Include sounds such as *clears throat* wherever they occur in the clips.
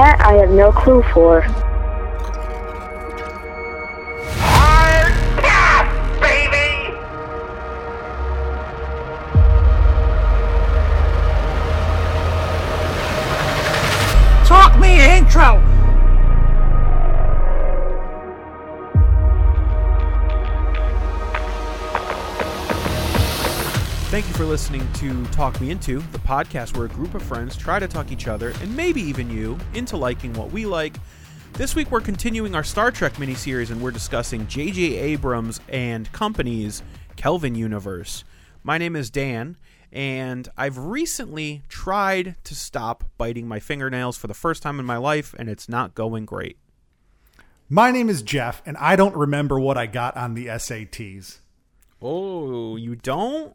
That I have no clue for. Listening to Talk Me Into, the podcast where a group of friends try to talk each other, and maybe even you, into liking what we like. This week we're continuing our Star Trek miniseries and we're discussing J.J. Abrams and Company's Kelvin universe. My name is Dan, and I've recently tried to stop biting my fingernails for the first time in my life, and it's not going great. My name is Jeff, and I don't remember what I got on the SATs. Oh, you don't?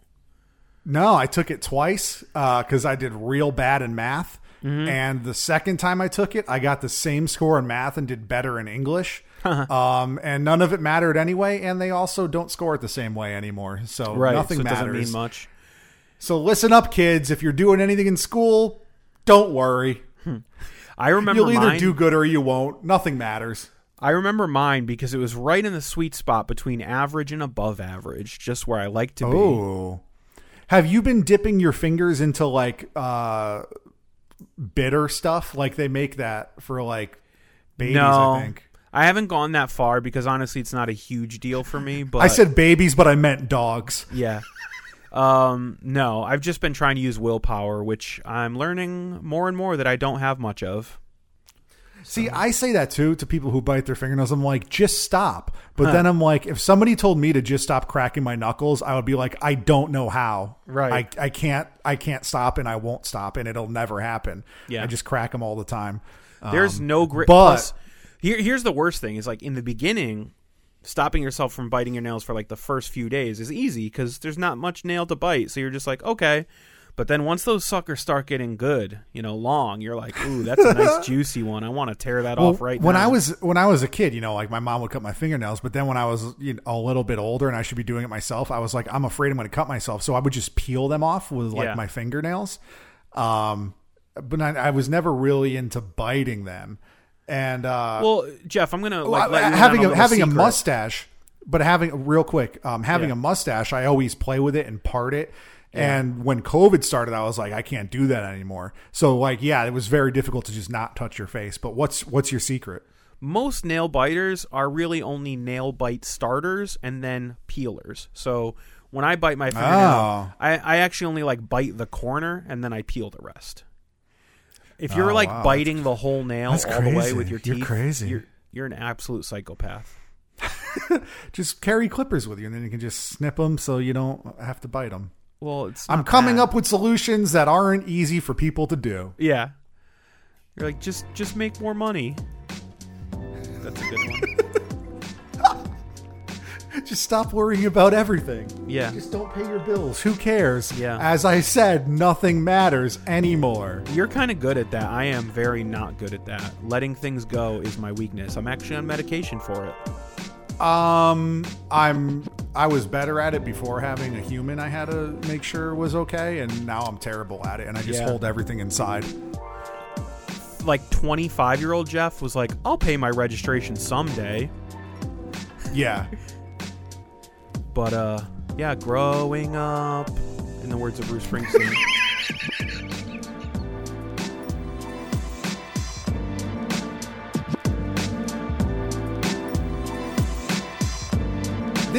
No, I took it twice uh, because I did real bad in math. Mm-hmm. And the second time I took it, I got the same score in math and did better in English. Uh-huh. um, and none of it mattered anyway. And they also don't score it the same way anymore. So nothing so matters. doesn't mean much. So listen up, kids. If you're doing anything in school, don't worry. Hmm. I remember You'll either mine- do good or you won't. Nothing matters. I remember mine because it was right in the sweet spot between average and above average, just where I like to be. Oh. Have you been dipping your fingers into like uh bitter stuff? Like they make that for like babies, no, I think. I haven't gone that far because honestly, it's not a huge deal for me. But *laughs* I said babies, but I meant dogs. yeah. Um, no, I've just been trying to use willpower, which I'm learning more and more that I don't have much of. See, I say that too to people who bite their fingernails. I'm like, just stop. But then I'm like, if somebody told me to just stop cracking my knuckles, I would be like, I don't know how. Right. I, I can't. I can't stop, and I won't stop, and it'll never happen. Yeah. I just crack them all the time. There's Um, no grit. but- plus, here, here's the worst thing: is like in the beginning, stopping yourself from biting your nails for like the first few days is easy because there's not much nail to bite. So you're just like, okay. But then once those suckers start getting good, you know, long, you're like, ooh, that's a nice *laughs* juicy one. I want to tear that off right when now. I was when I was a kid, you know, like my mom would cut my fingernails, but then when I was you know, a little bit older and I should be doing it myself, I was like, I'm afraid I'm going to cut myself, so I would just peel them off with like Yeah. my fingernails. Um, but I, I was never really into biting them, and uh, well, Jeff, I'm gonna like well, having a, a, having a mustache, but having real quick, um, having Yeah. a mustache, I always play with it and part it. And when COVID started, I was like, I can't do that anymore. So like, yeah, it was very difficult to just not touch your face. But what's what's your secret? most nail biters are really only nail bite starters and then peelers. So when I bite my fingernail, Oh. I, I actually only like bite the corner and then I peel the rest. If you're Oh, like wow. biting the whole nail That's all the way with your teeth, You're crazy. You're, you're an absolute psychopath. *laughs* Just carry clippers with you, and then you can just snip them so you don't have to bite them. Well, it's I'm coming bad. up with solutions that aren't easy for people to do. Yeah, you're like just just make more money. That's a good one. *laughs* Just stop worrying about everything. Yeah. Just don't pay your bills. Who cares? Yeah. As I said, nothing matters anymore. You're kind of good at that. I am very not good at that. Letting things go is my weakness. I'm actually on medication for it. Um, I'm I was better at it before having a human. I had to make sure was okay, and now I'm terrible at it, and I just Yeah. hold everything inside. Like 25 year old Jeff was like, I'll pay my registration someday. Yeah. But uh, yeah, growing up, in the words of Bruce Springsteen.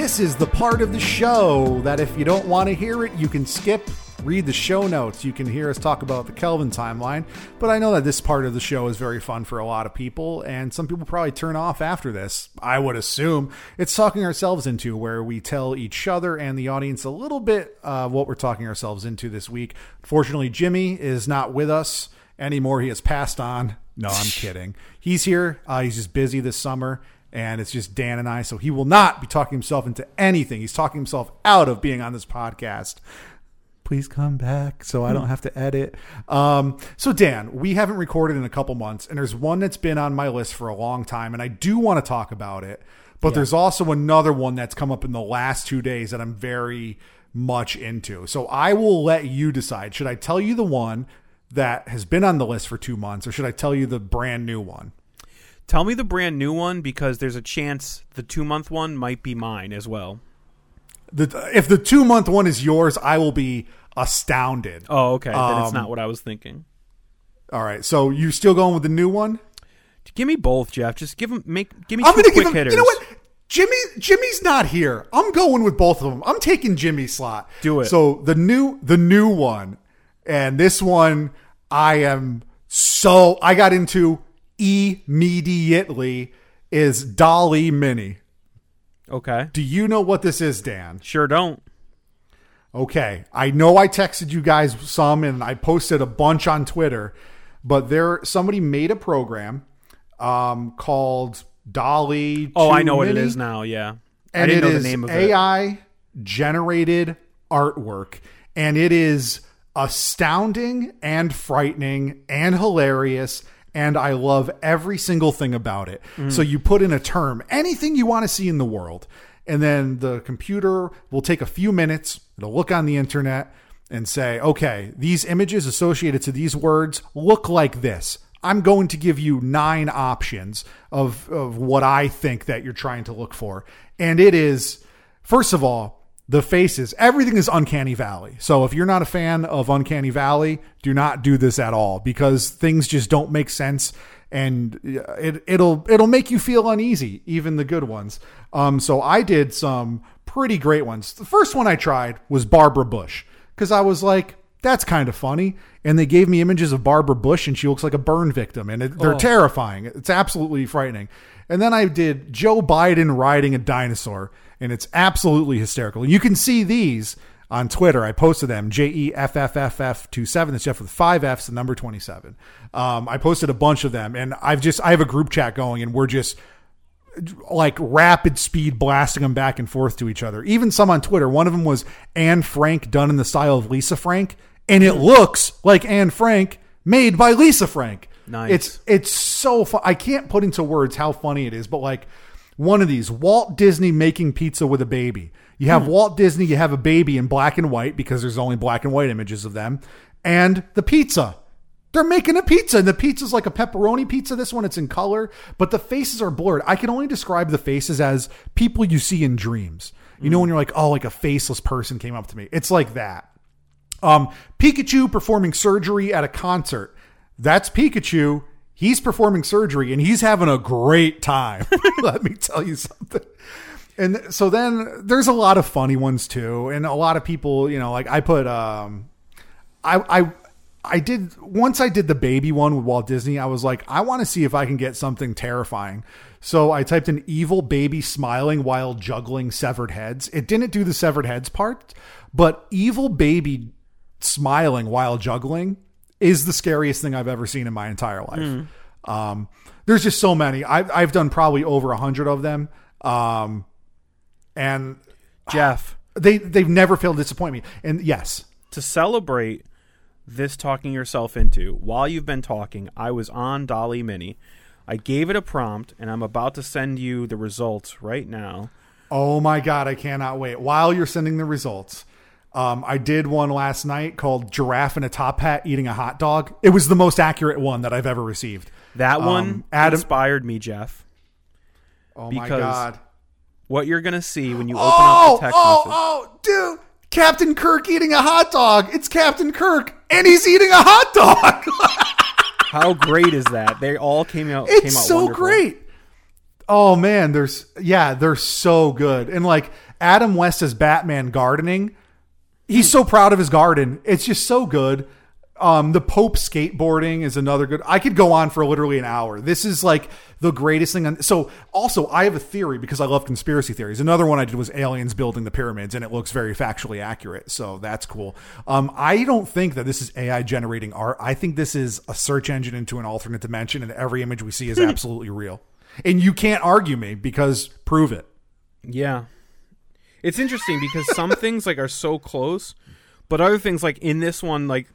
This is the part of the show that if you don't want to hear it, you can skip, read the show notes. You can hear us talk about the Kelvin timeline. But I know that this part of the show is very fun for a lot of people, and some people probably turn off after this. I would assume it's talking ourselves into where we tell each other and the audience a little bit of what we're talking ourselves into this week. Fortunately, Jimmy is not with us anymore. He has passed on. No, I'm *laughs* kidding. He's here. Uh, he's just busy this summer and it's just Dan and I. So he will not be talking himself into anything. He's talking himself out of being on this podcast. Please come back so I don't have to edit. Um, so Dan, we haven't recorded in a couple months, and there's one that's been on my list for a long time, and I do want to talk about it. But there's also another one that's come up in the last two days that I'm very much into. So I will let you decide. Should I tell you the one that has been on the list for two months, or should I tell you the brand new one? Tell me the brand new one because there's a chance the two month one might be mine as well. The, if the two month one is yours, I will be astounded. Oh, okay. Then it's Um, not what I was thinking. All right, so you're still going with the new one? Give me both, Jeff. Just give them. Make. Give me I'm two gonna quick give him. hitters. You know what? Jimmy Jimmy's not here. I'm going with both of them. I'm taking Jimmy's slot. Do it. So the new the new one, and this one I am so I got into immediately is DALL-E Mini. Okay. Do you know what this is, Dan? Sure don't. Okay. I know I texted you guys some and I posted a bunch on Twitter, but there somebody made a program um, called Dolly. Oh, I know what it is now. Yeah. I And didn't it know is the name of it. AI generated artwork, and it is astounding and frightening and hilarious. And I love every single thing about it. Mm. So you put in a term, anything you want to see in the world, and then the computer will take a few minutes. It'll look on the internet and say, okay, these images associated to these words look like this. I'm going to give you nine options of, of what I think that you're trying to look for. And it is, first of all, the faces. Everything is Uncanny Valley. So if you're not a fan of Uncanny Valley, do not do this at all because things just don't make sense and it, it'll it'll make you feel uneasy, even the good ones. Um, so I did some pretty great ones. The first one I tried was Barbara Bush because I was like, that's kind of funny. And they gave me images of Barbara Bush, and she looks like a burn victim, and it, they're terrifying. It's absolutely frightening. And then I did Joe Biden riding a dinosaur, and it's absolutely hysterical. You can see these on Twitter. I posted them J E F F F F 27. That's Jeff with five F's, the number 27. Um, I posted a bunch of them, and I've just, I have a group chat going, and we're just, like rapid speed blasting them back and forth to each other. Even some on Twitter. One of them was Anne Frank done in the style of Lisa Frank, and it looks like Anne Frank made by Lisa Frank. Nice. It's it's so fun. I can't put into words how funny it is, but like one of these Walt Disney making pizza with a baby. You have Walt Disney, you have a baby in black and white because there's only black and white images of them, and the pizza. They're making a pizza, and the pizza's like a pepperoni pizza. This one, it's in color, but the faces are blurred. I can only describe the faces as people you see in dreams. You know, when you're like, oh, like a faceless person came up to me. It's like that. Um, Pikachu performing surgery at a concert. That's Pikachu. He's performing surgery and he's having a great time. *laughs* Let me tell you something. And so then there's a lot of funny ones too. And a lot of people, you know, like I put, um, I, I, I did once I did the baby one with Walt Disney. I was like, I want to see if I can get something terrifying. So I typed in evil baby smiling while juggling severed heads. It didn't do the severed heads part, but evil baby smiling while juggling is the scariest thing I've ever seen in my entire life. Um, there's just so many. I've, I've done probably over a hundred of them. Um, and Jeff, they, they've never failed to disappoint me. And yes, to celebrate this talking yourself into, while you've been talking, I was on DALL-E Mini. I gave it a prompt, and I'm about to send you the results right now. Oh my god, I cannot wait. While you're sending the results, um, I did one last night called "Giraffe in a Top Hat Eating a Hot Dog." It was the most accurate one that I've ever received. That one Um, Adam- inspired me, Jeff. Oh my Because god! What you're gonna see when you open Oh, up the text oh, message. oh, dude! Captain Kirk eating a hot dog. It's Captain Kirk, and he's eating a hot dog. *laughs* How great is that? They all came out. came it's out so wonderful. great. Oh man, there's yeah, they're so good. And like Adam West as Batman gardening, he's so proud of his garden. It's just so good. Um, the Pope skateboarding is another good. I could go on for literally an hour. This is like the greatest thing. On, so also, I have a theory because I love conspiracy theories. Another one I did was aliens building the pyramids, and it looks very factually accurate. So that's cool. Um, I don't think that this is AI generating art. I think this is a search engine into an alternate dimension, and every image we see is absolutely real. And you can't argue me because prove it. Yeah. It's interesting because some *laughs* things like are so close, but other things like in this one, like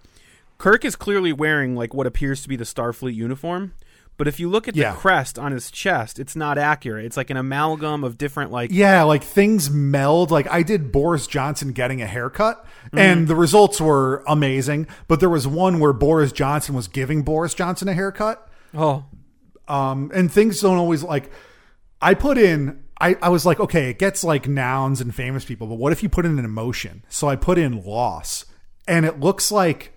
Kirk is clearly wearing like what appears to be the Starfleet uniform, But if you look at Yeah. the crest on his chest, it's not accurate. It's like an amalgam of different like Yeah, like things meld. Like I did Boris Johnson getting a haircut, Mm-hmm. and the results were amazing. But there was one where Boris Johnson was giving Boris Johnson a haircut, oh um, and things don't always like. I put in. I, I was like, okay, it gets like nouns and famous people, but what if you put in an emotion? So I put in loss, and it looks like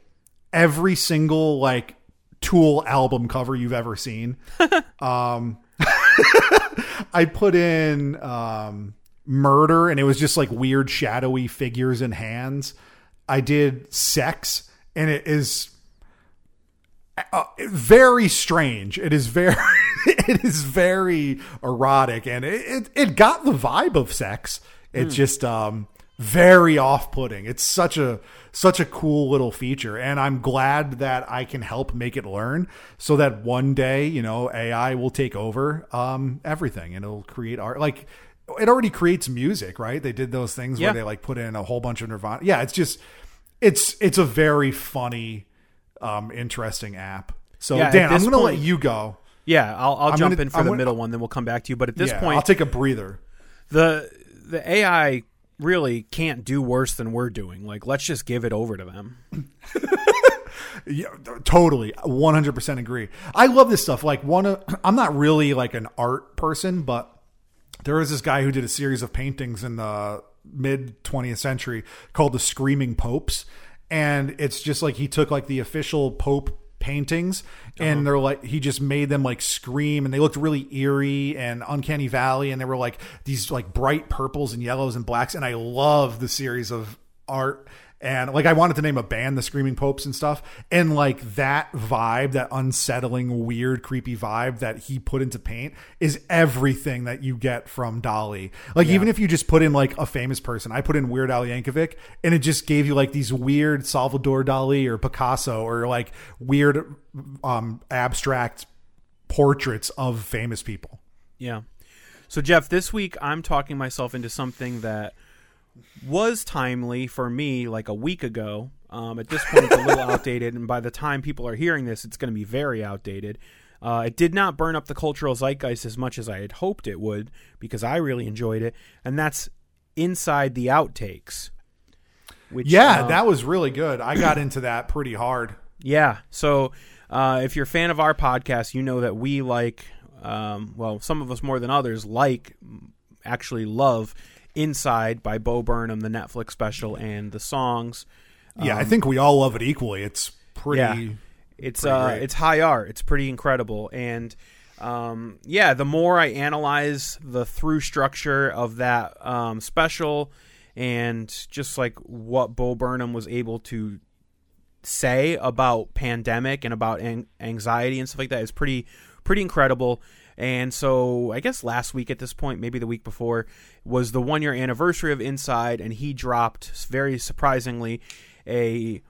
every single like Tool album cover you've ever seen. *laughs* um, *laughs* I put in um, murder, and it was just like weird, shadowy figures and hands. I did sex, and it is uh, very strange. It is very, *laughs* *laughs* it is very erotic, and it, it it got the vibe of sex. It's just um very off putting. It's such a such a cool little feature, and I'm glad that I can help make it learn, so that one day you know AI will take over um everything, and it'll create art like. It already creates music, right? They did those things Yeah. where they like put in a whole bunch of Nirvana. Yeah, it's just it's it's a very funny um, interesting app. So Yeah, Dan, I'm going to let you go. Yeah. I'll I'll jump gonna- in for I'm the gonna- middle one, then we'll come back to you. But at this Yeah, point, I'll take a breather. the the AI really can't do worse than we're doing. Like let's just give it over to them. *laughs* Yeah, totally, 100% agree. I love this stuff. Like one of, *clears throat* I'm not really like an art person, but there was this guy who did a series of paintings in the mid 20th century called the Screaming Popes, and it's just like he took like the official Pope paintings and uh-huh. they're like he just made them like scream and they looked really eerie and uncanny valley and they were like these like bright purples and yellows and blacks and i love the series of art and like I wanted to name a band the Screaming Popes and stuff, and like that vibe, that unsettling, weird, creepy vibe that he put into paint is everything that you get from DALL-E. Like even if you just put in like a famous person, I put in Weird Al Yankovic, and it just gave you like these weird Salvador Dali or Picasso or like weird, um, abstract portraits of famous people. Yeah. So Jeff, this week I'm talking myself into something that was timely for me like a week ago. Um, at this point, it's a little *laughs* outdated, and by the time people are hearing this, it's going to be very outdated. Uh, it did not burn up the cultural zeitgeist as much as I had hoped it would because I really enjoyed it, and that's inside the outtakes. Which, Yeah, uh, that was really good. I got into that pretty hard. Yeah. So uh, if you're a fan of our podcast, you know that we like, um, well, some of us more than others like, actually love Inside by Bo Burnham, the Netflix special, and the songs. Yeah, I think we all love it equally. It's pretty. Yeah. It's Pretty uh, great. it's high art. It's pretty incredible, and um, yeah, the more I analyze the through structure of that um, special, and just like what Bo Burnham was able to say about pandemic and about an- anxiety and stuff like that is pretty pretty incredible. And so I guess last week at this point, maybe the week before, was the one year anniversary of Inside, and he dropped very surprisingly a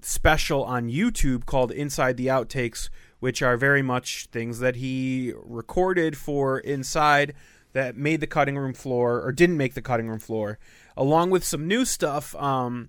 special on YouTube called Inside the Outtakes, which are very much things that he recorded for Inside that made the cutting room floor or didn't make the cutting room floor, along with some new stuff. Um,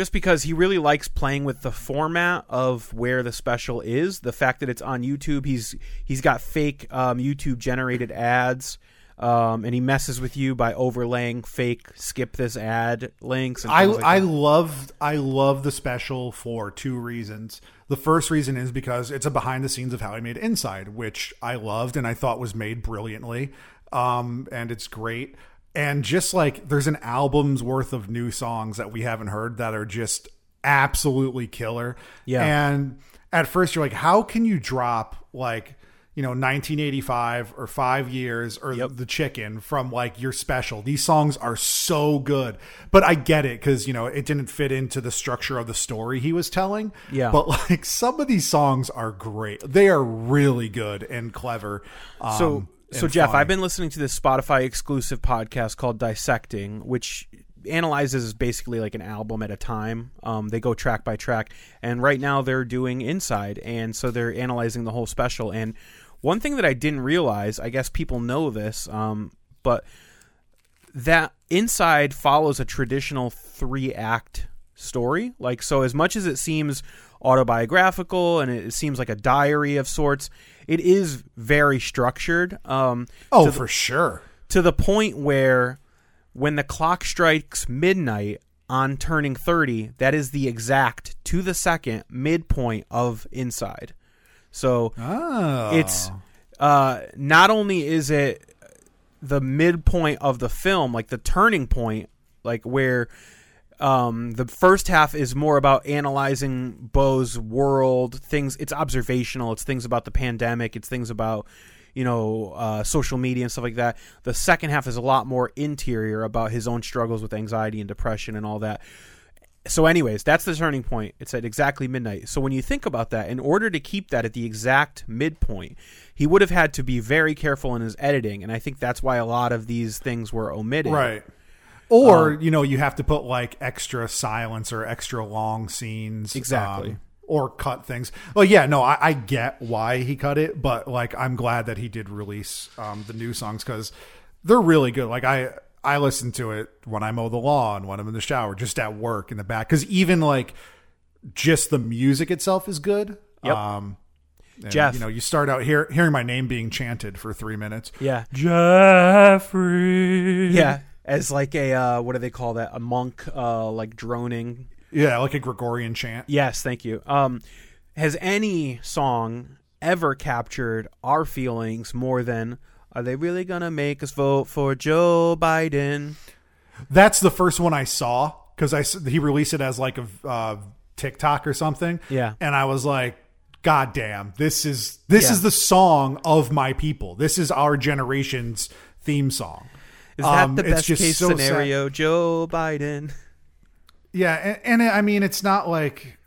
just because he really likes playing with the format of where the special is, the fact that it's on YouTube, he's he's got fake um, YouTube generated ads. Um, and he messes with you by overlaying fake skip this ad links. And I like I love I love the special for two reasons. The first reason is because it's a behind the scenes of how he made Inside, which I loved and I thought was made brilliantly. Um, and it's great. And just like there's an album's worth of new songs that we haven't heard that are just absolutely killer. Yeah. And at first you're like, how can you drop like you know 1985 or five years or Yep. the chicken from like your special these songs are so good but i get it because you know it didn't fit into the structure of the story he was telling Yeah. but like *laughs* some of these songs are great they are really good and clever um, So, so Jeff. I've been listening to this Spotify exclusive podcast called Dissecting, which analyzes basically like an album at a time. Um, they go track by track, and right now they're doing Inside, and so they're analyzing the whole special. And one thing that I didn't realize, I guess people know this, um, but that Inside follows a traditional three act story. Like so as much as it seems autobiographical and it seems like a diary of sorts, it is very structured. Um Oh, the- for sure. to the point where when the clock strikes midnight on turning 30 that is the exact to the second midpoint of inside so Oh. it's uh not only is it the midpoint of the film like the turning point like where um the first half is more about analyzing Bo's world things it's observational it's things about the pandemic it's things about you know uh, social media and stuff like that. The second half is a lot more interior about his own struggles with anxiety and depression and all that. So anyways that's the turning point. It's at exactly midnight. So when you think about that in order to keep that at the exact midpoint he would have had to be very careful in his editing and i think that's why a lot of these things were omitted. Right. Or, Um, you know, you have to put like extra silence or extra long scenes. Exactly. um, or cut things. Well, yeah, no, I, I get why he cut it, but like I'm glad that he did release um, the new songs because they're really good. Like I I listen to it when I mow the lawn, when I'm in the shower, just at work in the back. Because even like just the music itself is good. Yep. Um, and, Jeff. you know, you start out hear, hearing my name being chanted for three minutes. yeah Jeffrey. yeah as like a uh, what do they call that a monk uh, like droning Yeah, like a Gregorian chant. Yes, thank you. Um, has any song ever captured our feelings more than "Are they really gonna make us vote for Joe Biden?" That's the first one I saw because I he released it as like a uh, TikTok or something. Yeah. and I was like, God damn, this is this Yeah. is the song of my people. This is our generation's theme song. Is that Um, the best case so sad. scenario? Joe Biden. Yeah, and, and I mean, it's not like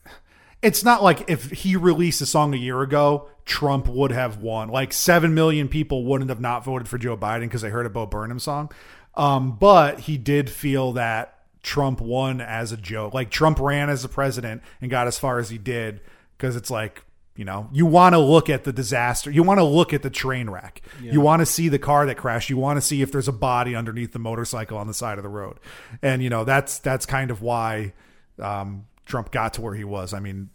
it's not like if he released a song a year ago, Trump would have won. Like seven million people wouldn't have not voted for Joe Biden because they heard a Bo Burnham song. Um, but he did feel that Trump won as a joke. Like Trump ran as a president and got as far as he did because it's like. You know, you want to look at the disaster. You want to look at the train wreck. You want to see the car that crashed. You want to see if there's a body underneath the motorcycle on the side of the road. And you know, that's that's kind of why um, Trump got to where he was. I mean,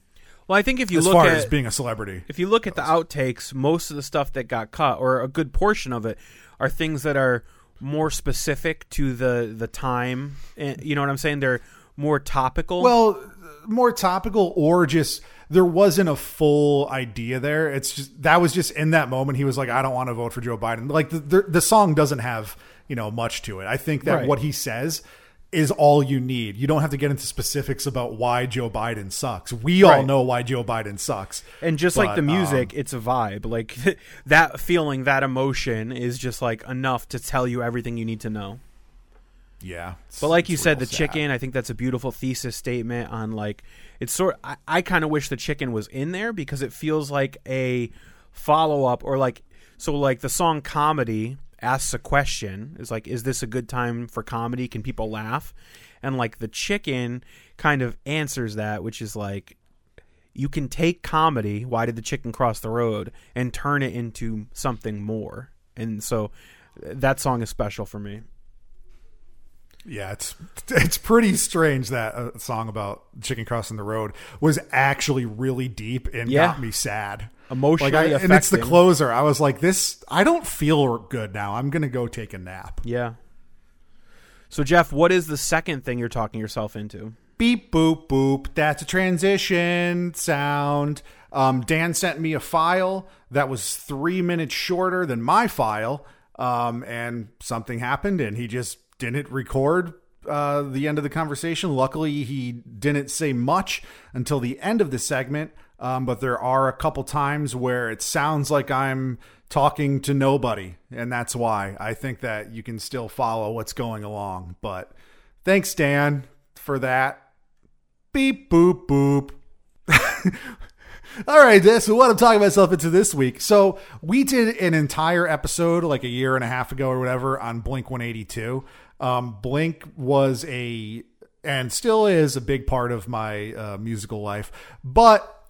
Well, I think if you as look far at as being a celebrity. if you look at the outtakes, most of the stuff that got cut, or a good portion of it, are things that are more specific to the the time. And you know what I'm saying? They're more topical. Well, more topical or just there wasn't a full idea there. It's just that was just in that moment. He was like, I don't want to vote for Joe Biden. Like the the, the song doesn't have you know much to it. I think that Right. what he says is all you need. You don't have to get into specifics about why Joe Biden sucks. We all know why Joe Biden sucks. And just like the music, um, it's a vibe. Like *laughs* that feeling, that emotion is just like enough to tell you everything you need to know. Yeah. But like you said, the sad. chicken, I think that's a beautiful thesis statement on like it's sort. I, I kind of wish the chicken was in there because it feels like a follow up or like so like the song comedy asks a question is like is this a good time for comedy can people laugh and like the chicken kind of answers that which is like you can take comedy why did the chicken cross the road and turn it into something more and so that song is special for me Yeah, it's it's pretty strange that a song about chicken crossing the road was actually really deep and Yeah. got me sad. Emotionally like I, and it's the closer. I was like, this. I don't feel good now. I'm gonna go take a nap. Yeah. So Jeff, what is the second thing you're talking yourself into? Beep boop boop. That's a transition sound. Um, Dan sent me a file that was three minutes shorter than my file, um, and something happened, and he just didn't record uh, the end of the conversation. Luckily, he didn't say much until the end of the segment. Um, but there are a couple times where it sounds like I'm talking to nobody, and that's why I think that you can still follow what's going along. But thanks, Dan, for that. Beep boop boop. *laughs* All right, so what I'm talking myself into this week. So we did an entire episode like a year and a half ago or whatever on Blink 182. Um, Blink was a and still is a big part of my uh, musical life, but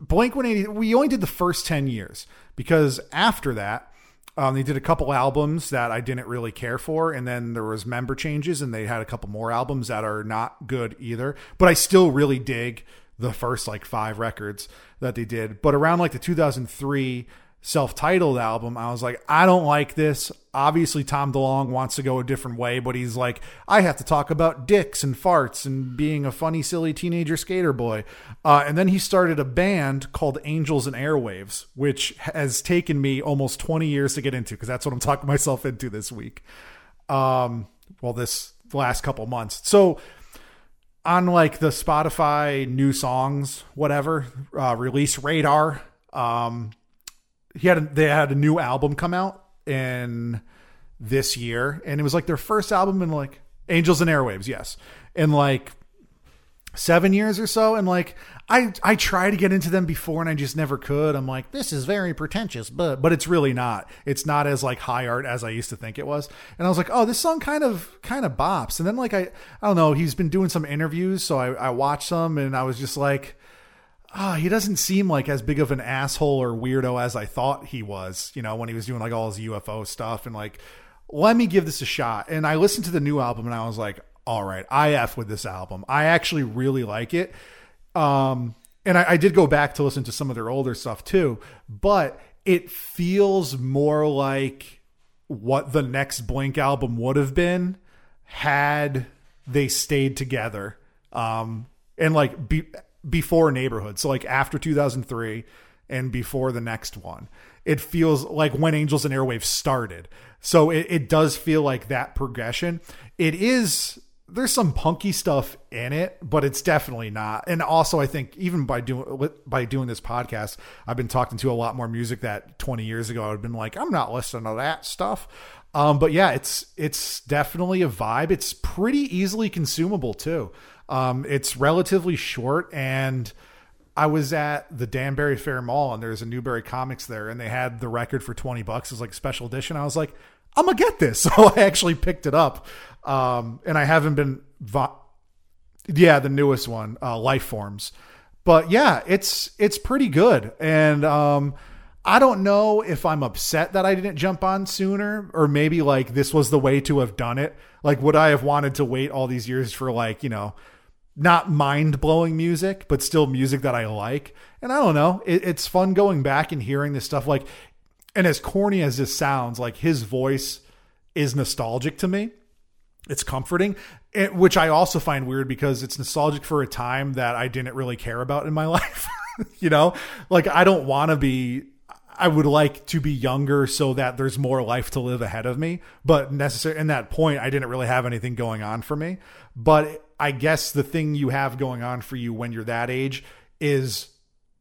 Blink 180, we only did the first 10 years because after that, Um, they did a couple albums that I didn't really care for, and then there was member changes, and they had a couple more albums that are not good either. But I still really dig the first like five records that they did. But around like the 2003 self-titled album, I was like, I don't like this. Obviously, Tom DeLonge wants to go a different way, but he's like, I have to talk about dicks and farts and being a funny, silly teenager skater boy. Uh, and then he started a band called Angels and Airwaves, which has taken me almost 20 years to get into because that's what I'm talking *laughs* myself into this week. Um, well, this last couple months. So on like the Spotify new songs, whatever, uh, release radar, um, he had a, they had a new album come out in this year, and it was like their first album in like Angels and Airwaves, yes, in like seven years or so. And like I I tried to get into them before, and I just never could. I'm like, this is very pretentious, but but it's really not. It's not as like high art as I used to think it was. And I was like, oh, this song kind of kind of bops. And then like I I don't know, he's been doing some interviews, so I I watched some, and I was just like ah, he doesn't seem like as big of an asshole or weirdo as I thought he was, you know, when he was doing like all his UFO stuff and like, let me give this a shot. And I listened to the new album and I was like, all right, I F with this album. I actually really like it. Um, and I, I did go back to listen to some of their older stuff too, but it feels more like what the next Blink album would have been had they stayed together. Um, and like be, before neighborhood so like after 2003 and before the next one. It feels like when angels and airwaves started. So it, it does feel like that progression. It is there's some punky stuff in it but it's definitely not. And also i think even by doing by doing this podcast i've been talking to a lot more music that 20 years ago i've been like i'm not listening to that stuff. Um, but yeah it's it's definitely a vibe. It's pretty easily consumable too um, it's relatively short, and I was at the Danbury Fair Mall, and there's a Newbury Comics there, and they had the record for twenty bucks as like special edition. I was like, I'm gonna get this, *laughs* so I actually picked it up, um, and I haven't been, vo- yeah, the newest one, uh, Life Forms, but yeah, it's it's pretty good, and um, I don't know if I'm upset that I didn't jump on sooner, or maybe like this was the way to have done it. Like, would I have wanted to wait all these years for like you know not mind blowing music, but still music that I like. And I don't know, it, it's fun going back and hearing this stuff. Like, and as corny as this sounds, like his voice is nostalgic to me. It's comforting, it, which I also find weird because it's nostalgic for a time that I didn't really care about in my *laughs* life. you know, like I don't want to be I would like to be younger so that there's more life to live ahead of me. But necessary in that point, I didn't really have anything going on for me. But I guess the thing you have going on for you when you're that age is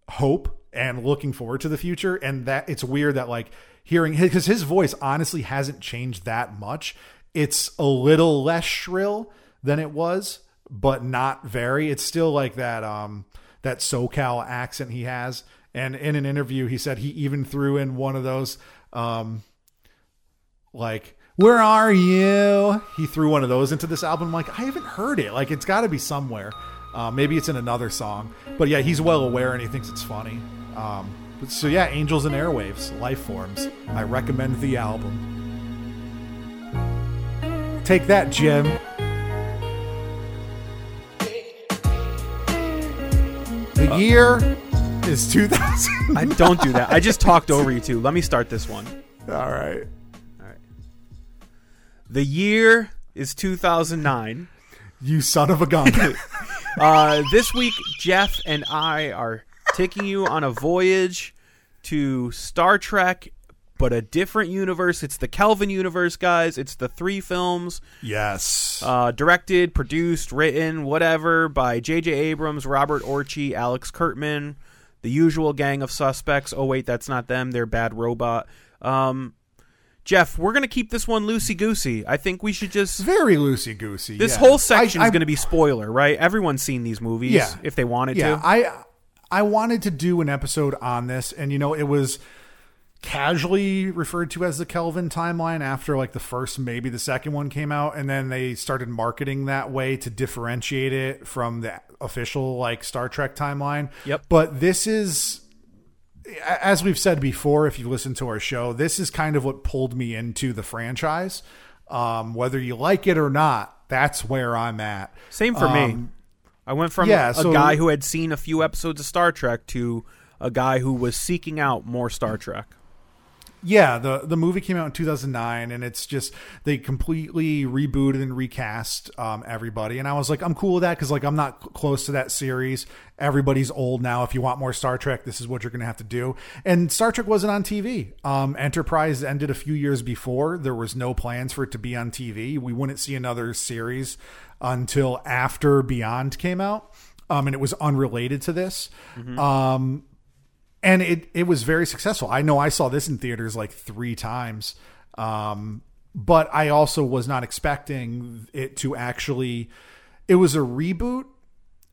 hope and looking forward to the future. And that it's weird that like hearing because his voice honestly hasn't changed that much. It's a little less shrill than it was, but not very. It's still like that um that SoCal accent he has and in an interview, he said he even threw in one of those, um, like, where are you? He threw one of those into this album. I'm like, I haven't heard it. Like, it's got to be somewhere. Uh, maybe it's in another song. But yeah, he's well aware and he thinks it's funny. Um, but, so yeah, Angels and Airwaves, Life Forms. I recommend the album. Take that, Jim. The year is 2000. I don't do that. I just talked *laughs* over you two. Let me start this one. All right. The year is 2009. You son of a gun. *laughs* uh, this week, Jeff and I are taking you on a voyage to Star Trek, but a different universe. It's the Kelvin universe, guys. It's the three films. yes. Uh, directed, produced, written, whatever, by J.J. Abrams, Robert Orci, Alex Kurtzman, the usual gang of suspects. Oh, wait, that's not them. They're Bad Robot. Um, Jeff, we're going to keep this one loosey goosey. I think we should just. Very loosey goosey. This yeah. whole section is going to be spoiler, right? Everyone's seen these movies Yeah. if they wanted to. yeah, to. I I wanted to do an episode on this, and you know, it was casually referred to as the Kelvin timeline after like the first, maybe the second one came out, and then they started marketing that way to differentiate it from the official like Star Trek timeline. Yep. But this is as we've said before, if you listen to our show, this is kind of what pulled me into the franchise. Um, whether you like it or not, that's where I'm at. Same for me. Um, I went from yeah, a so- guy who had seen a few episodes of Star Trek to a guy who was seeking out more Star Trek. Yeah, the the movie came out in 2009, and it's just they completely rebooted and recast um, everybody, and I was like, I'm cool with that because like I'm not cl- close to that series. Everybody's old now. If you want more Star Trek, this is what you're going to have to do. And Star Trek wasn't on TV. Um, Enterprise ended a few years before. There was no plans for it to be on TV. We wouldn't see another series until after Beyond came out, um, and it was unrelated to this. Um, and it it was very successful. I know I saw this in theaters like three times, um, but I also was not expecting it to actually. It was a reboot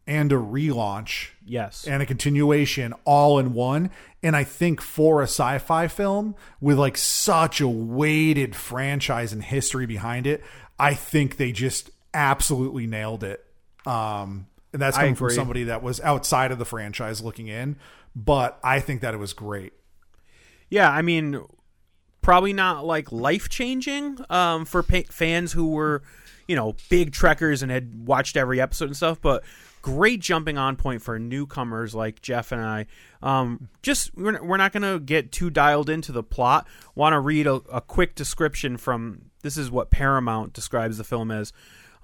and a relaunch Yes. and a continuation all in one. And I think for a sci-fi film with like such a weighted franchise and history behind it, I think they just absolutely nailed it. Um, and that's coming from somebody that was outside of the franchise looking in, but I think that it was great. Yeah, I mean, probably not like life changing um, for pa- fans who were, you know, big trekkers and had watched every episode and stuff, but great jumping on point for newcomers like Jeff and I. Um, just we're, we're not going to get too dialed into the plot. Want to read a, a quick description from this is what Paramount describes the film as.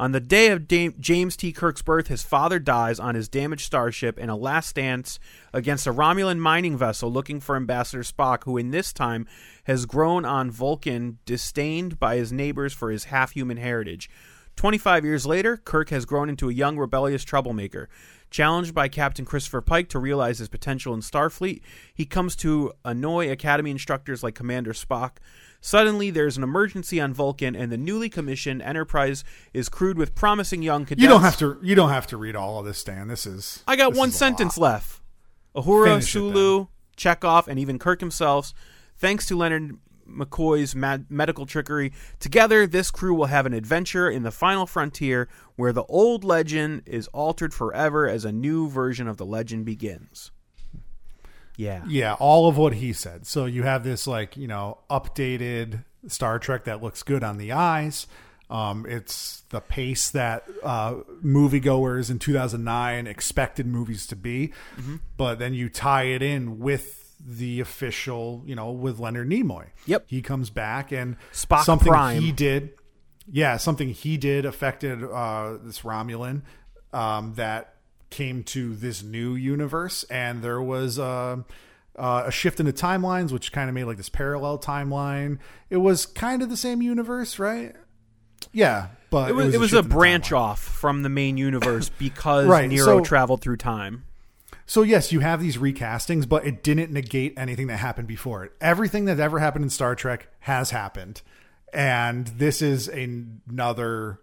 On the day of Dame, James T. Kirk's birth, his father dies on his damaged starship in a last dance against a Romulan mining vessel looking for Ambassador Spock, who in this time has grown on Vulcan, disdained by his neighbors for his half human heritage. 25 years later, Kirk has grown into a young rebellious troublemaker. Challenged by Captain Christopher Pike to realize his potential in Starfleet, he comes to annoy Academy instructors like Commander Spock. Suddenly, there's an emergency on Vulcan, and the newly commissioned Enterprise is crewed with promising young cadets. You don't have to. You don't have to read all of this, Stan. This is. I got one sentence left. Uhura, Finish Sulu, Chekov, and even Kirk himself, thanks to Leonard McCoy's mad- medical trickery, together this crew will have an adventure in the final frontier where the old legend is altered forever as a new version of the legend begins. Yeah. Yeah, all of what he said. So you have this like you know updated Star Trek that looks good on the eyes. Um, it's the pace that uh, moviegoers in 2009 expected movies to be, Mm-hmm. but then you tie it in with the official, you know, with Leonard Nimoy. Yep. he comes back and Spock something Prime. he did. Yeah, something he did affected uh, this Romulan um, that came to this new universe, and there was uh, uh, a shift in the timelines, which kind of made like this parallel timeline. It was kind of the same universe, right? Yeah, but It was, it was, a shift in the branch timeline. off from the main universe because Right, Nero so- traveled through time. So yes, you have these recastings, but it didn't negate anything that happened before it. Everything that ever happened in Star Trek has happened, and this is another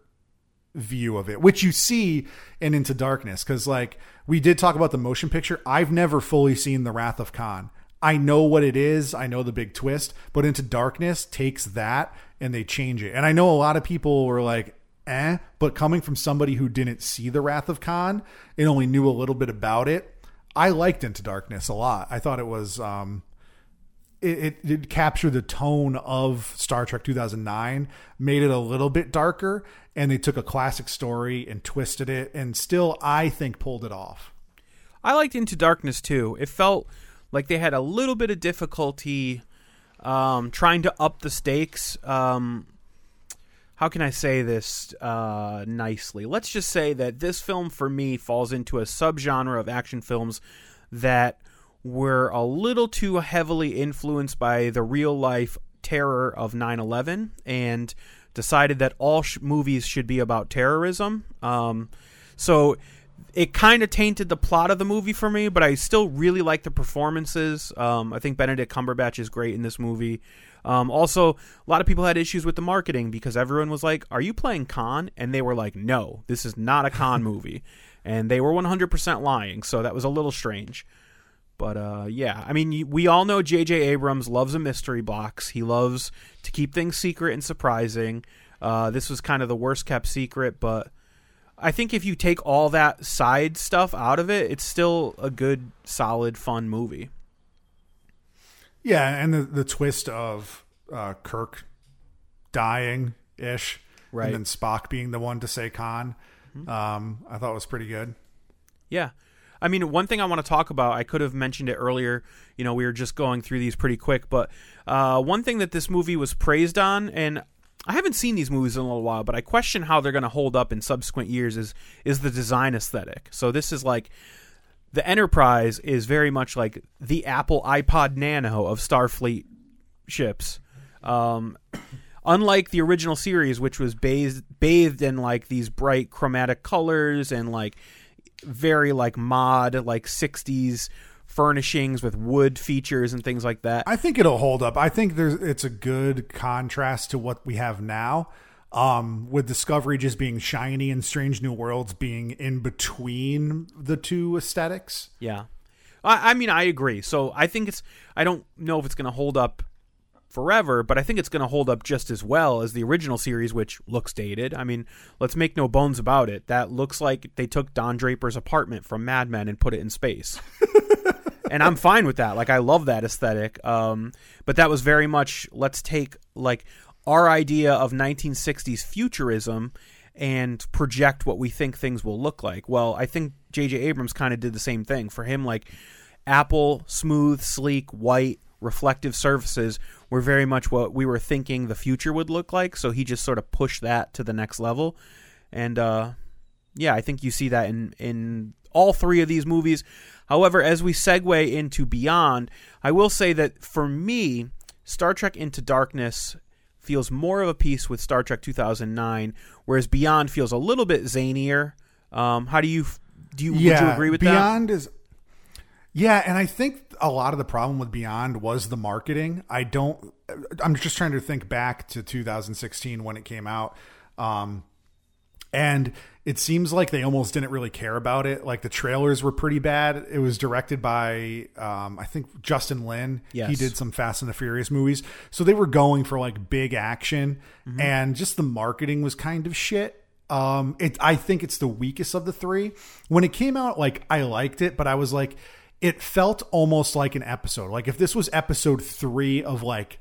view of it, which you see in Into Darkness. Because like we did talk about the motion picture, I've never fully seen The Wrath of Khan. I know what it is. I know the big twist, but Into Darkness takes that and they change it. And I know a lot of people were like, eh, but coming from somebody who didn't see The Wrath of Khan and only knew a little bit about it, I liked Into Darkness a lot. I thought it was um it, it did capture the tone of Star Trek 2009, made it a little bit darker, and they took a classic story and twisted it, and still, I think, pulled it off. I liked Into Darkness too. It felt like they had a little bit of difficulty um, trying to up the stakes. Um, how can I say this uh, nicely? Let's just say that this film for me falls into a subgenre of action films that were a little too heavily influenced by the real life terror of 9 11 and decided that all sh- movies should be about terrorism. Um, so it kind of tainted the plot of the movie for me, but I still really like the performances. Um, I think Benedict Cumberbatch is great in this movie. Um, also, a lot of people had issues with the marketing because everyone was like, "Are you playing Khan?" And they were like, "No, this is not a Khan *laughs* movie," and they were 100% lying. So that was a little strange. But uh, yeah, I mean, we all know J.J. Abrams loves a mystery box. He loves to keep things secret and surprising. Uh, this was kind of the worst kept secret, but I think if you take all that side stuff out of it, it's still a good, solid, fun movie. Yeah, and the the twist of uh, Kirk dying ish, Right. and then Spock being the one to say Khan, um, I thought was pretty good. Yeah. I mean, one thing I want to talk about, I could have mentioned it earlier. You know, we were just going through these pretty quick, but uh, one thing that this movie was praised on, and I haven't seen these movies in a little while, but I question how they're going to hold up in subsequent years. Is is the design aesthetic? So this is like the Enterprise is very much like the Apple iPod Nano of Starfleet ships. Um, unlike the original series, which was bathed bathed in like these bright chromatic colors and like very like mod like 60s furnishings with wood features and things like that. I think it'll hold up. I think there's it's a good contrast to what we have now. Um, with Discovery just being shiny and Strange New Worlds being in between the two aesthetics. Yeah. I, I mean, I agree. So I think it's, I don't know if it's going to hold up forever, but I think it's going to hold up just as well as the original series, which looks dated. I mean, let's make no bones about it. That looks like they took Don Draper's apartment from Mad Men and put it in space. *laughs* and I'm fine with that. Like, I love that aesthetic. Um, but that was very much, let's take, like, our idea of 1960s futurism and project what we think things will look like. Well, I think J.J. Abrams kind of did the same thing. For him, like Apple, smooth, sleek, white, reflective surfaces were very much what we were thinking the future would look like. So he just sort of pushed that to the next level. And uh, yeah, I think you see that in in all three of these movies. However, as we segue into Beyond, I will say that for me, Star Trek Into Darkness feels more of a piece with Star Trek 2009, whereas Beyond feels a little bit zanier. Um, how do you do? You would you agree with that? Beyond is Yeah, and I think a lot of the problem with Beyond was the marketing. I don't I'm just trying to think back to 2016 when it came out. Um and it seems like they almost didn't really care about it. Like the trailers were pretty bad. It was directed by um, I think Justin Lin. Yes. He did some Fast and the Furious movies. So they were going for like big action and just the marketing was kind of shit. Um it I think it's the weakest of the three. When it came out like I liked it, but I was like it felt almost like an episode. Like if this was episode 3 of like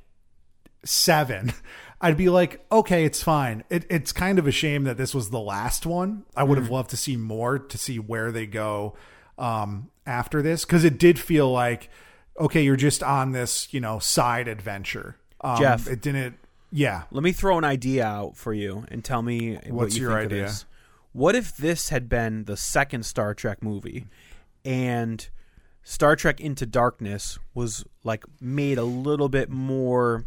seven, I'd be like, okay, it's fine. It, it's kind of a shame that this was the last one. I would have loved to see more to see where they go um, after this because it did feel like, okay, you're just on this, you know, side adventure. Um, Jeff. it didn't. Yeah, Let me throw an idea out for you and tell me what What's you your think idea? Of this. What if this had been the second Star Trek movie, and Star Trek Into Darkness was like made a little bit more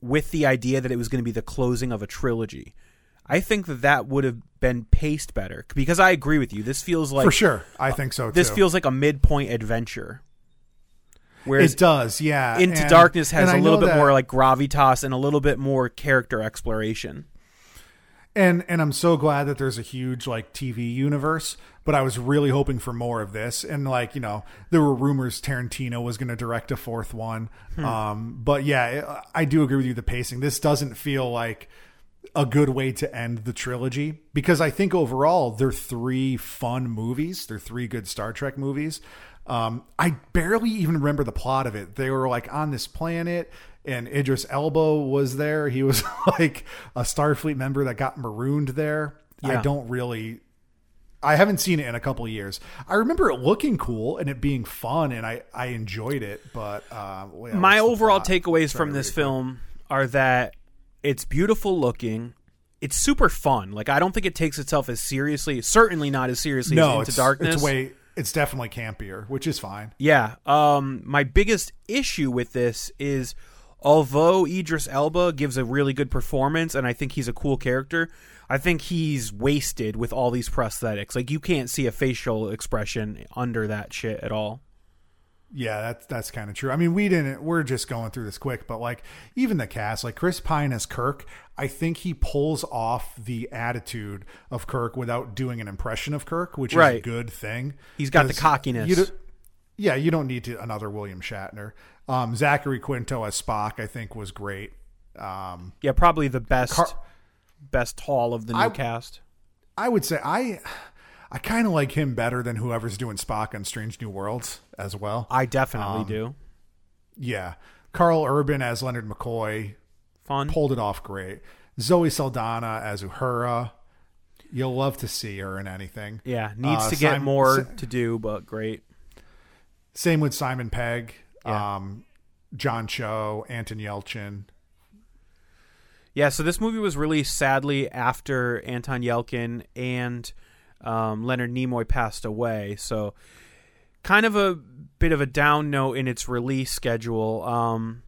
with the idea that it was going to be the closing of a trilogy? I think that that would have been paced better because I agree with you. This feels like for sure. I uh, think so. Too. this feels like a midpoint adventure. Whereas it does. Yeah, Into And- Darkness has a little bit that- more like gravitas and a little bit more character exploration. and and I'm so glad that there's a huge like TV universe. But I was really hoping for more of this, and like you know, there were rumors Tarantino was going to direct a fourth one. Um, but yeah, I do agree with you. The pacing. This doesn't feel like a good way to end the trilogy because I think overall they're three fun movies. They're three good Star Trek movies. Um, I barely even remember the plot of it. They were like on this planet, and Idris Elba was there. He was *laughs* like a Starfleet member that got marooned there. Yeah. I don't really. I haven't seen it in a couple of years. I remember it looking cool and it being fun, and I I enjoyed it. But uh, well, my overall takeaways from this film are that it's beautiful looking it's super fun like i don't think it takes itself as seriously certainly not as seriously No, as into it's, darkness It's way. It's definitely campier, which is fine. yeah um my biggest issue with this is although idris elba gives a really good performance and i think he's a cool character i think he's wasted with all these prosthetics like you can't see a facial expression under that shit at all Yeah, that's that's kind of true. I mean, we didn't. We're just going through this quick, but like even the cast, like Chris Pine as Kirk, I think he pulls off the attitude of Kirk without doing an impression of Kirk, which is a good thing. He's got the cockiness. you yeah, you don't need to another William Shatner. Um, Zachary Quinto as Spock, I think, was great. Um, yeah probably the best Car- best tall of the new I- cast I would say I, I kind of like him better than whoever's doing Spock on Strange New Worlds as well. i definitely Um, do yeah, Karl Urban as Leonard McCoy Fun. pulled it off great. Zoe Saldana as Uhura. You'll love to see her in anything. Yeah, needs Uh, to get more to do, but great. Same with Simon Pegg, Yeah. um, John Cho, Anton Yelchin. Yeah, so this movie was released sadly after Anton Yelchin and um, Leonard Nimoy passed away. So, kind of a bit of a down note in its release schedule. Um,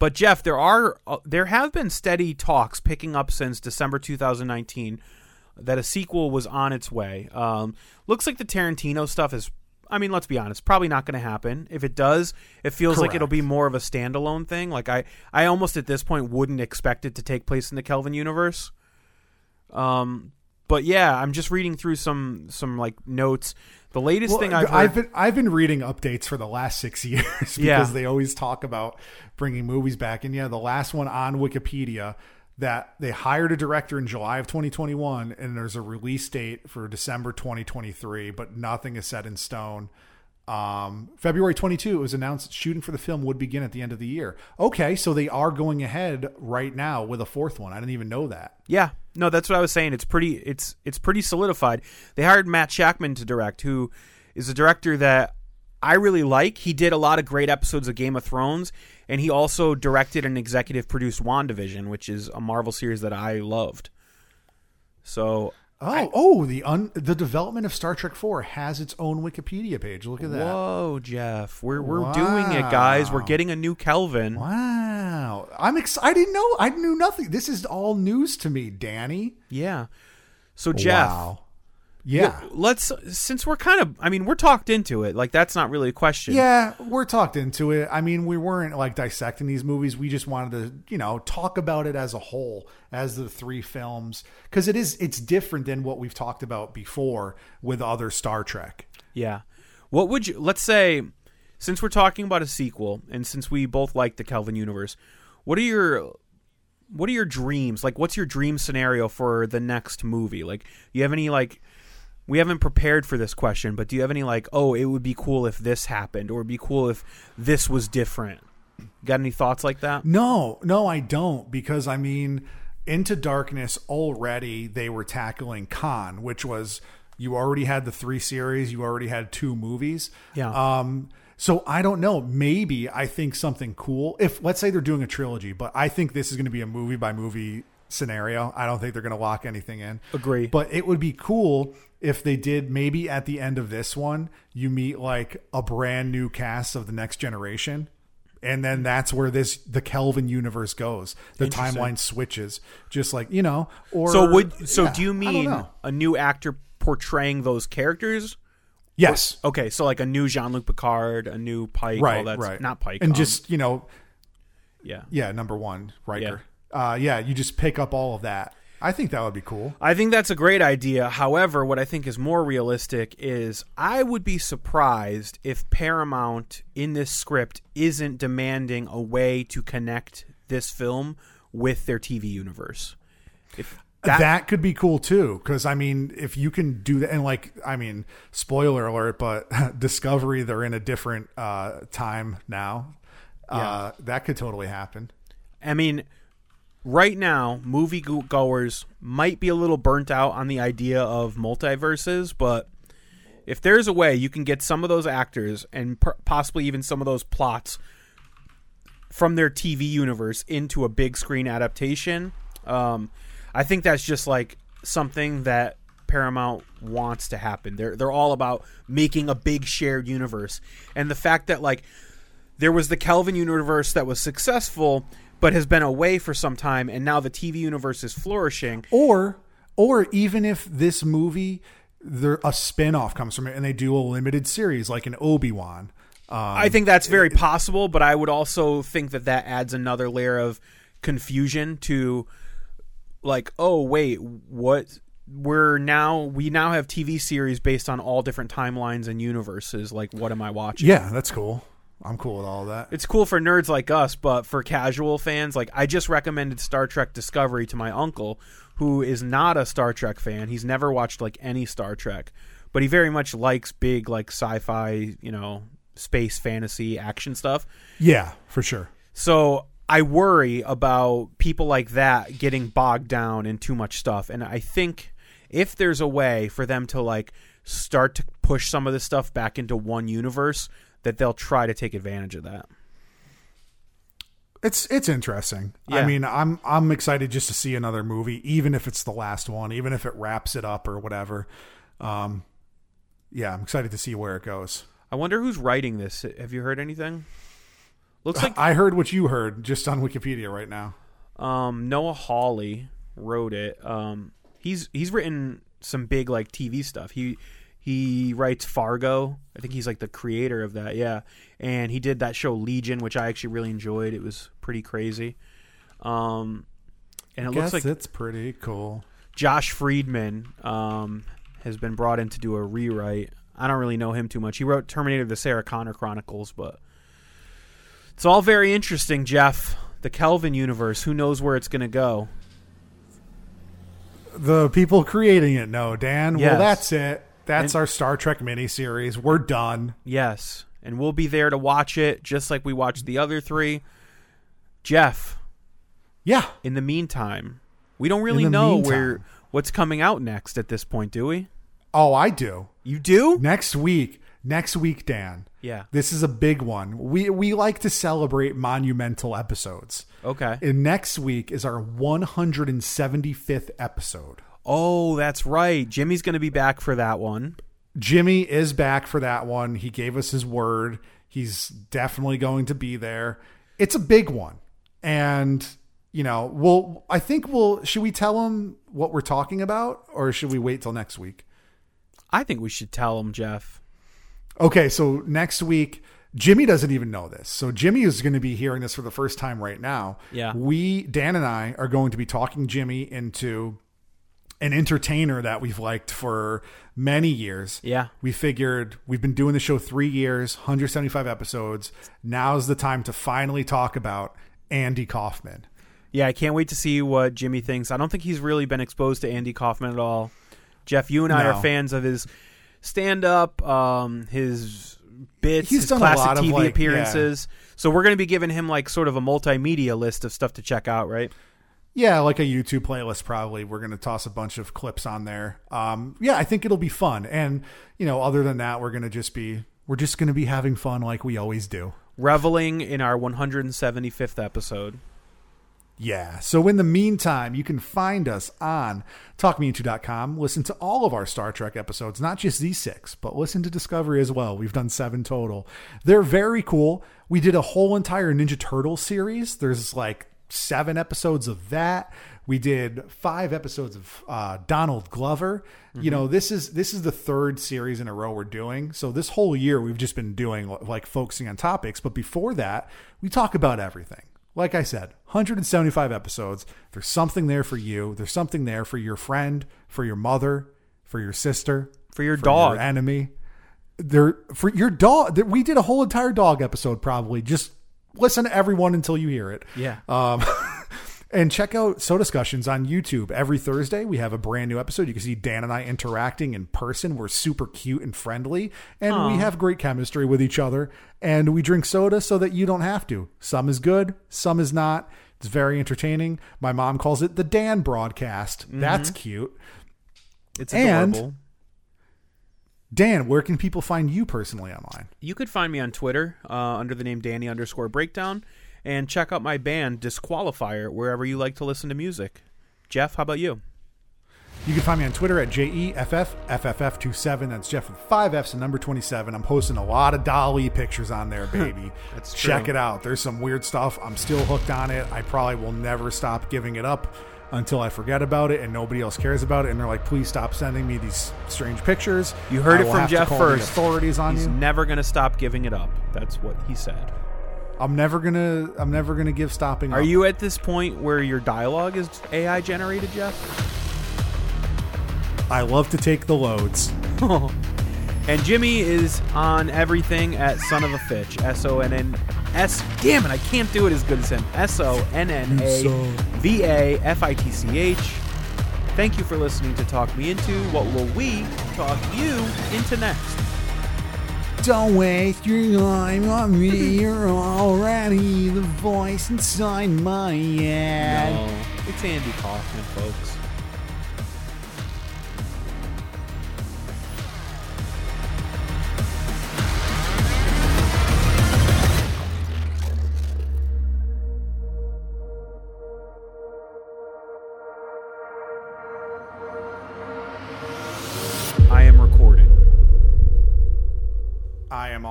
but Jeff, there are uh, there have been steady talks picking up since December 2019 that a sequel was on its way. Um, looks like the Tarantino stuff is. I mean, let's be honest, probably not going to happen. If it does, it feels like it'll be more of a standalone thing. Like I, I almost at this point wouldn't expect it to take place in the Kelvin universe. Um, but yeah, I'm just reading through some some like notes. The latest Well, thing I've heard, been I've been reading updates for the last six *laughs* years because Yeah. they always talk about bringing movies back. And yeah, the last one on Wikipedia that they hired a director in July of 2021, and there's a release date for December 2023, but nothing is set in stone. Um, February 22, it was announced shooting for the film would begin at the end of the year. Okay, so they are going ahead right now with a fourth one. I didn't even know that. Yeah, no, that's what I was saying. It's pretty, it's it's pretty solidified. They hired Matt Shakman to direct, who is a director that I really like. He did a lot of great episodes of Game of Thrones, and he also directed and executive produced WandaVision, which is a Marvel series that I loved. So Oh, oh, the un, the development of Star Trek 4 has its own Wikipedia page. Look at that. Whoa, Jeff, we're we're doing it, guys. We're getting a new Kelvin. Wow. I'm excited. I didn't know. I knew nothing. This is all news to me, Danny. Yeah. So Jeff, Wow. Yeah. let's since we're kind of, I mean, we're talked into it. Like that's not really a question. Yeah, we're talked into it. I mean, we weren't like dissecting these movies. We just wanted to, you know, talk about it as a whole, as the three films, because it is it's different than what we've talked about before with other Star Trek. Yeah. What would you let's say since we're talking about a sequel and since we both like the Kelvin universe, what are your what are your dreams? Like what's your dream scenario for the next movie? Like you have any like we haven't prepared for this question, but do you have any like, oh, it would be cool if this happened or it'd be cool if this was different? Got any thoughts like that? No, no, I don't because I mean, Into Darkness already they were tackling Khan, which was you already had the three series, you already had two movies. Yeah. Um so I don't know, maybe I think something cool if let's say they're doing a trilogy, but I think this is going to be a movie by movie scenario. I don't think they're going to lock anything in. Agree. But it would be cool if they did maybe at the end of this one, you meet like a brand new cast of the next generation. And then that's where this the Kelvin universe goes. The timeline switches, just like you know. Or So would so yeah, do you mean a new actor portraying those characters? yes, Okay, so like a new Jean Luc Picard, a new Pike, right, all that's right, not Pike, and um, just you know, yeah, yeah. number one, Riker. Yeah. Uh, yeah, you just pick up all of that. I think that would be cool. I think that's a great idea. However, what I think is more realistic is I would be surprised if Paramount in this script isn't demanding a way to connect this film with their TV universe. If That, that, could be cool too, because I mean, if you can do that, and like, I mean, spoiler alert, but *laughs* Discovery, they're in a different uh, time now. Uh, that could totally happen. I mean, right now, movie goers might be a little burnt out on the idea of multiverses, but if there's a way you can get some of those actors and possibly even some of those plots from their TV universe into a big screen adaptation, um, I think that's just like something that Paramount wants to happen. They're they're all about making a big shared universe, and the fact that like there was the Kelvin universe that was successful but has been away for some time and now the TV universe is flourishing. Or, or even if this movie, there a spin-off comes from it, and they do a limited series like an Obi Wan. Um, I think that's very possible, but I would also think that that adds another layer of confusion to like, oh wait, what we're now we now have TV series based on all different timelines and universes. Like, what am I watching? yeah, that's cool. I'm cool with all that. It's cool for nerds like us, but for casual fans, like I just recommended Star Trek Discovery to my uncle, who is not a Star Trek fan. He's never watched like any Star Trek, but he very much likes big like sci-fi, you know, space fantasy action stuff. Yeah, for sure. So I worry about people like that getting bogged down in too much stuff. And I think if there's a way for them to like start to push some of this stuff back into one universe, that they'll try to take advantage of that. It's it's interesting. I mean, I'm I'm excited just to see another movie, even if it's the last one, even if it wraps it up or whatever. Um, yeah, I'm excited to see where it goes. I wonder who's writing this. Have you heard anything? Looks like I heard what you heard just on Wikipedia right now. um, Noah Hawley wrote it. Um, he's he's written some big like TV stuff. He he writes Fargo. I think he's like the creator of that. Yeah, and he did that show Legion, which I actually really enjoyed. It was pretty crazy. Um, and it looks like it's pretty cool. Josh Friedman um, has been brought in to do a rewrite. I don't really know him too much. He wrote Terminator: The Sarah Connor Chronicles, but it's all very interesting, Jeff. The Kelvin universe. Who knows where it's going to go? The people creating it know, Dan. Yes. Well, that's it. That's And- our Star Trek miniseries. We're done. Yes, and we'll be there to watch it, just like we watched the other three. Jeff. Yeah. In the meantime, we don't really know meantime. where what's coming out next at this point, do we? Oh, I do. You do? Next week. Next week, Dan. Yeah. This is a big one. We we like to celebrate monumental episodes. Okay. And next week is our 175th episode. Oh, that's right. Jimmy's going to be back for that one. Jimmy is back for that one. He gave us his word. He's definitely going to be there. It's a big one. And, you know, we'll, I think we'll, should we tell him what we're talking about or should we wait till next week? I think we should tell him, Jeff. Okay, so next week, Jimmy doesn't even know this. So Jimmy is going to be hearing this for the first time right now. Yeah. We, Dan and I, are going to be talking Jimmy into an entertainer that we've liked for many years. Yeah. We figured we've been doing the show three years, 175 episodes. Now's the time to finally talk about Andy Kaufman. Yeah, I can't wait to see what Jimmy thinks. I don't think he's really been exposed to Andy Kaufman at all. Jeff, you and I No. are fans of his stand up, um, his bits, He's his done a classic lot of, TV like, appearances. So we're going to be giving him like sort of a multimedia list of stuff to check out, right? Yeah, like a YouTube playlist, probably. We're going to toss a bunch of clips on there. Um, yeah, I think it'll be fun. And, you know, other than that, we're going to just be, we're just going to be having fun like we always do. Reveling in our 175th episode. Yeah. So in the meantime, you can find us on talkmeinto.com. Listen to all of our Star Trek episodes, not just these six, but listen to Discovery as well. We've done seven total. They're very cool. We did a whole entire Ninja Turtle series. There's like seven episodes of that. We did five episodes of uh, Donald Glover. You know, this is this is the third series in a row we're doing. So this whole year we've just been doing like focusing on topics. But before that, we talk about everything. Like I said, 175 episodes. There's something there for you. There's something there for your friend, for your mother, for your sister, For your dog. your enemy. There for your dog. We did a whole entire dog episode. Probably just listen to everyone until you hear it. Yeah. Um, *laughs* and check out So Discussions on YouTube. Every Thursday, we have a brand new episode. You can see Dan and I interacting in person. We're super cute and friendly, and we have great chemistry with each other. And we drink soda so that you don't have to. Some is good, some is not. It's very entertaining. My mom calls it the Dan broadcast. That's cute. It's And- adorable. Dan, where can people find you personally online? You could find me on Twitter uh, under the name Danny underscore breakdown and check out my band Disqualifier wherever you like to listen to music. Jeff, how about you? You can find me on Twitter at E JEFFFFF27. That's Jeff with five F's and number 27. I'm posting a lot of DALL-E pictures on there, *laughs* baby. That's Check true. it out. There's some weird stuff. I'm still hooked on it. I probably will never stop giving it up until I forget about it and nobody else cares about it. And they're like, please stop sending me these strange pictures. You heard I it from Jeff first. authorities on He's you. never going to stop giving it up. That's what he said. I'm never gonna. I'm never gonna give stopping. Are up. you at this point where your dialogue is AI generated, Jeff? I love to take the loads. *laughs* And Jimmy is on everything at Son of a Fitch. S O N N S. Damn it, I can't do it as good as him. S O N N A V A F I T C H. Thank you for listening to Talk Me Into. What will we talk you into next? Don't waste your time on me. You're already the voice inside my head. No, it's Andy Kaufman, folks.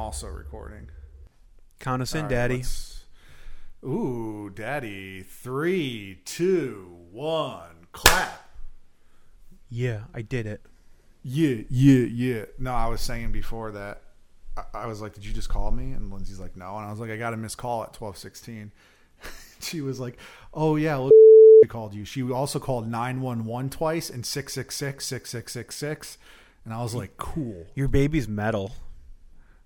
Also recording. Count us in, All right, Daddy. let's- Ooh, Daddy. Three, two, one, clap. Yeah, I did it. Yeah, yeah, yeah. No, I was saying before that. I, I was like, "Did you just call me?" And Lindsay's like, "No." And I was like, "I got a missed call at twelve sixteen. *laughs* she was like, "Oh yeah, look, called you." She also called nine one one twice and six six six six six six six. And I was like, "Cool, Your baby's metal.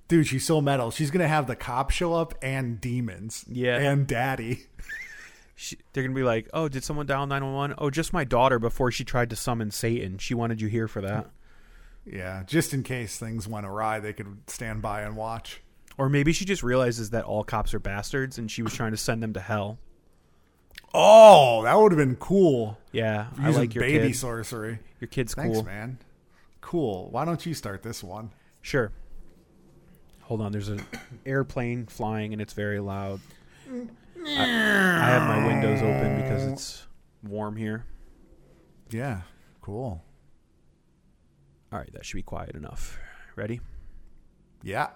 Dude." She's so metal. She's gonna have the cops show up and demons. Yeah. and Daddy. She, they're gonna be like, "Oh, did someone dial nine one one? Oh, just my daughter before she tried to summon Satan. She wanted you here for that." Yeah, just in case things went awry, they could stand by and watch. Or maybe she just realizes that all cops are bastards and she was trying to send them to hell. Oh, that would have been cool. Yeah, I Using like your baby kid. sorcery. Your kid's Thanks, cool. man. Cool. Why don't you start this one? Sure. Hold on, there's an *coughs* airplane flying and it's very loud. I, I have my windows open because it's warm here. Yeah, cool. All right, that should be quiet enough. Ready? Yeah.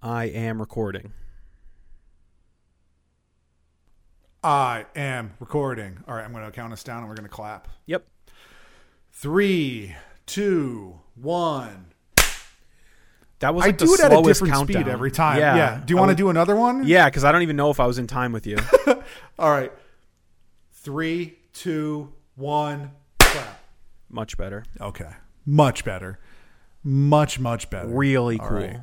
I am recording. I am recording. All right, I'm going to count us down and we're going to clap. Yep. Three, two, one. That was I like the do it at a slowest different countdown. speed every time. Yeah. Yeah. Do you want to do another one? Yeah, because I don't even know if I was in time with you. *laughs* All right. Three, two, one, clap. Much better. Okay. Much better. Much, much better. Really All cool. right.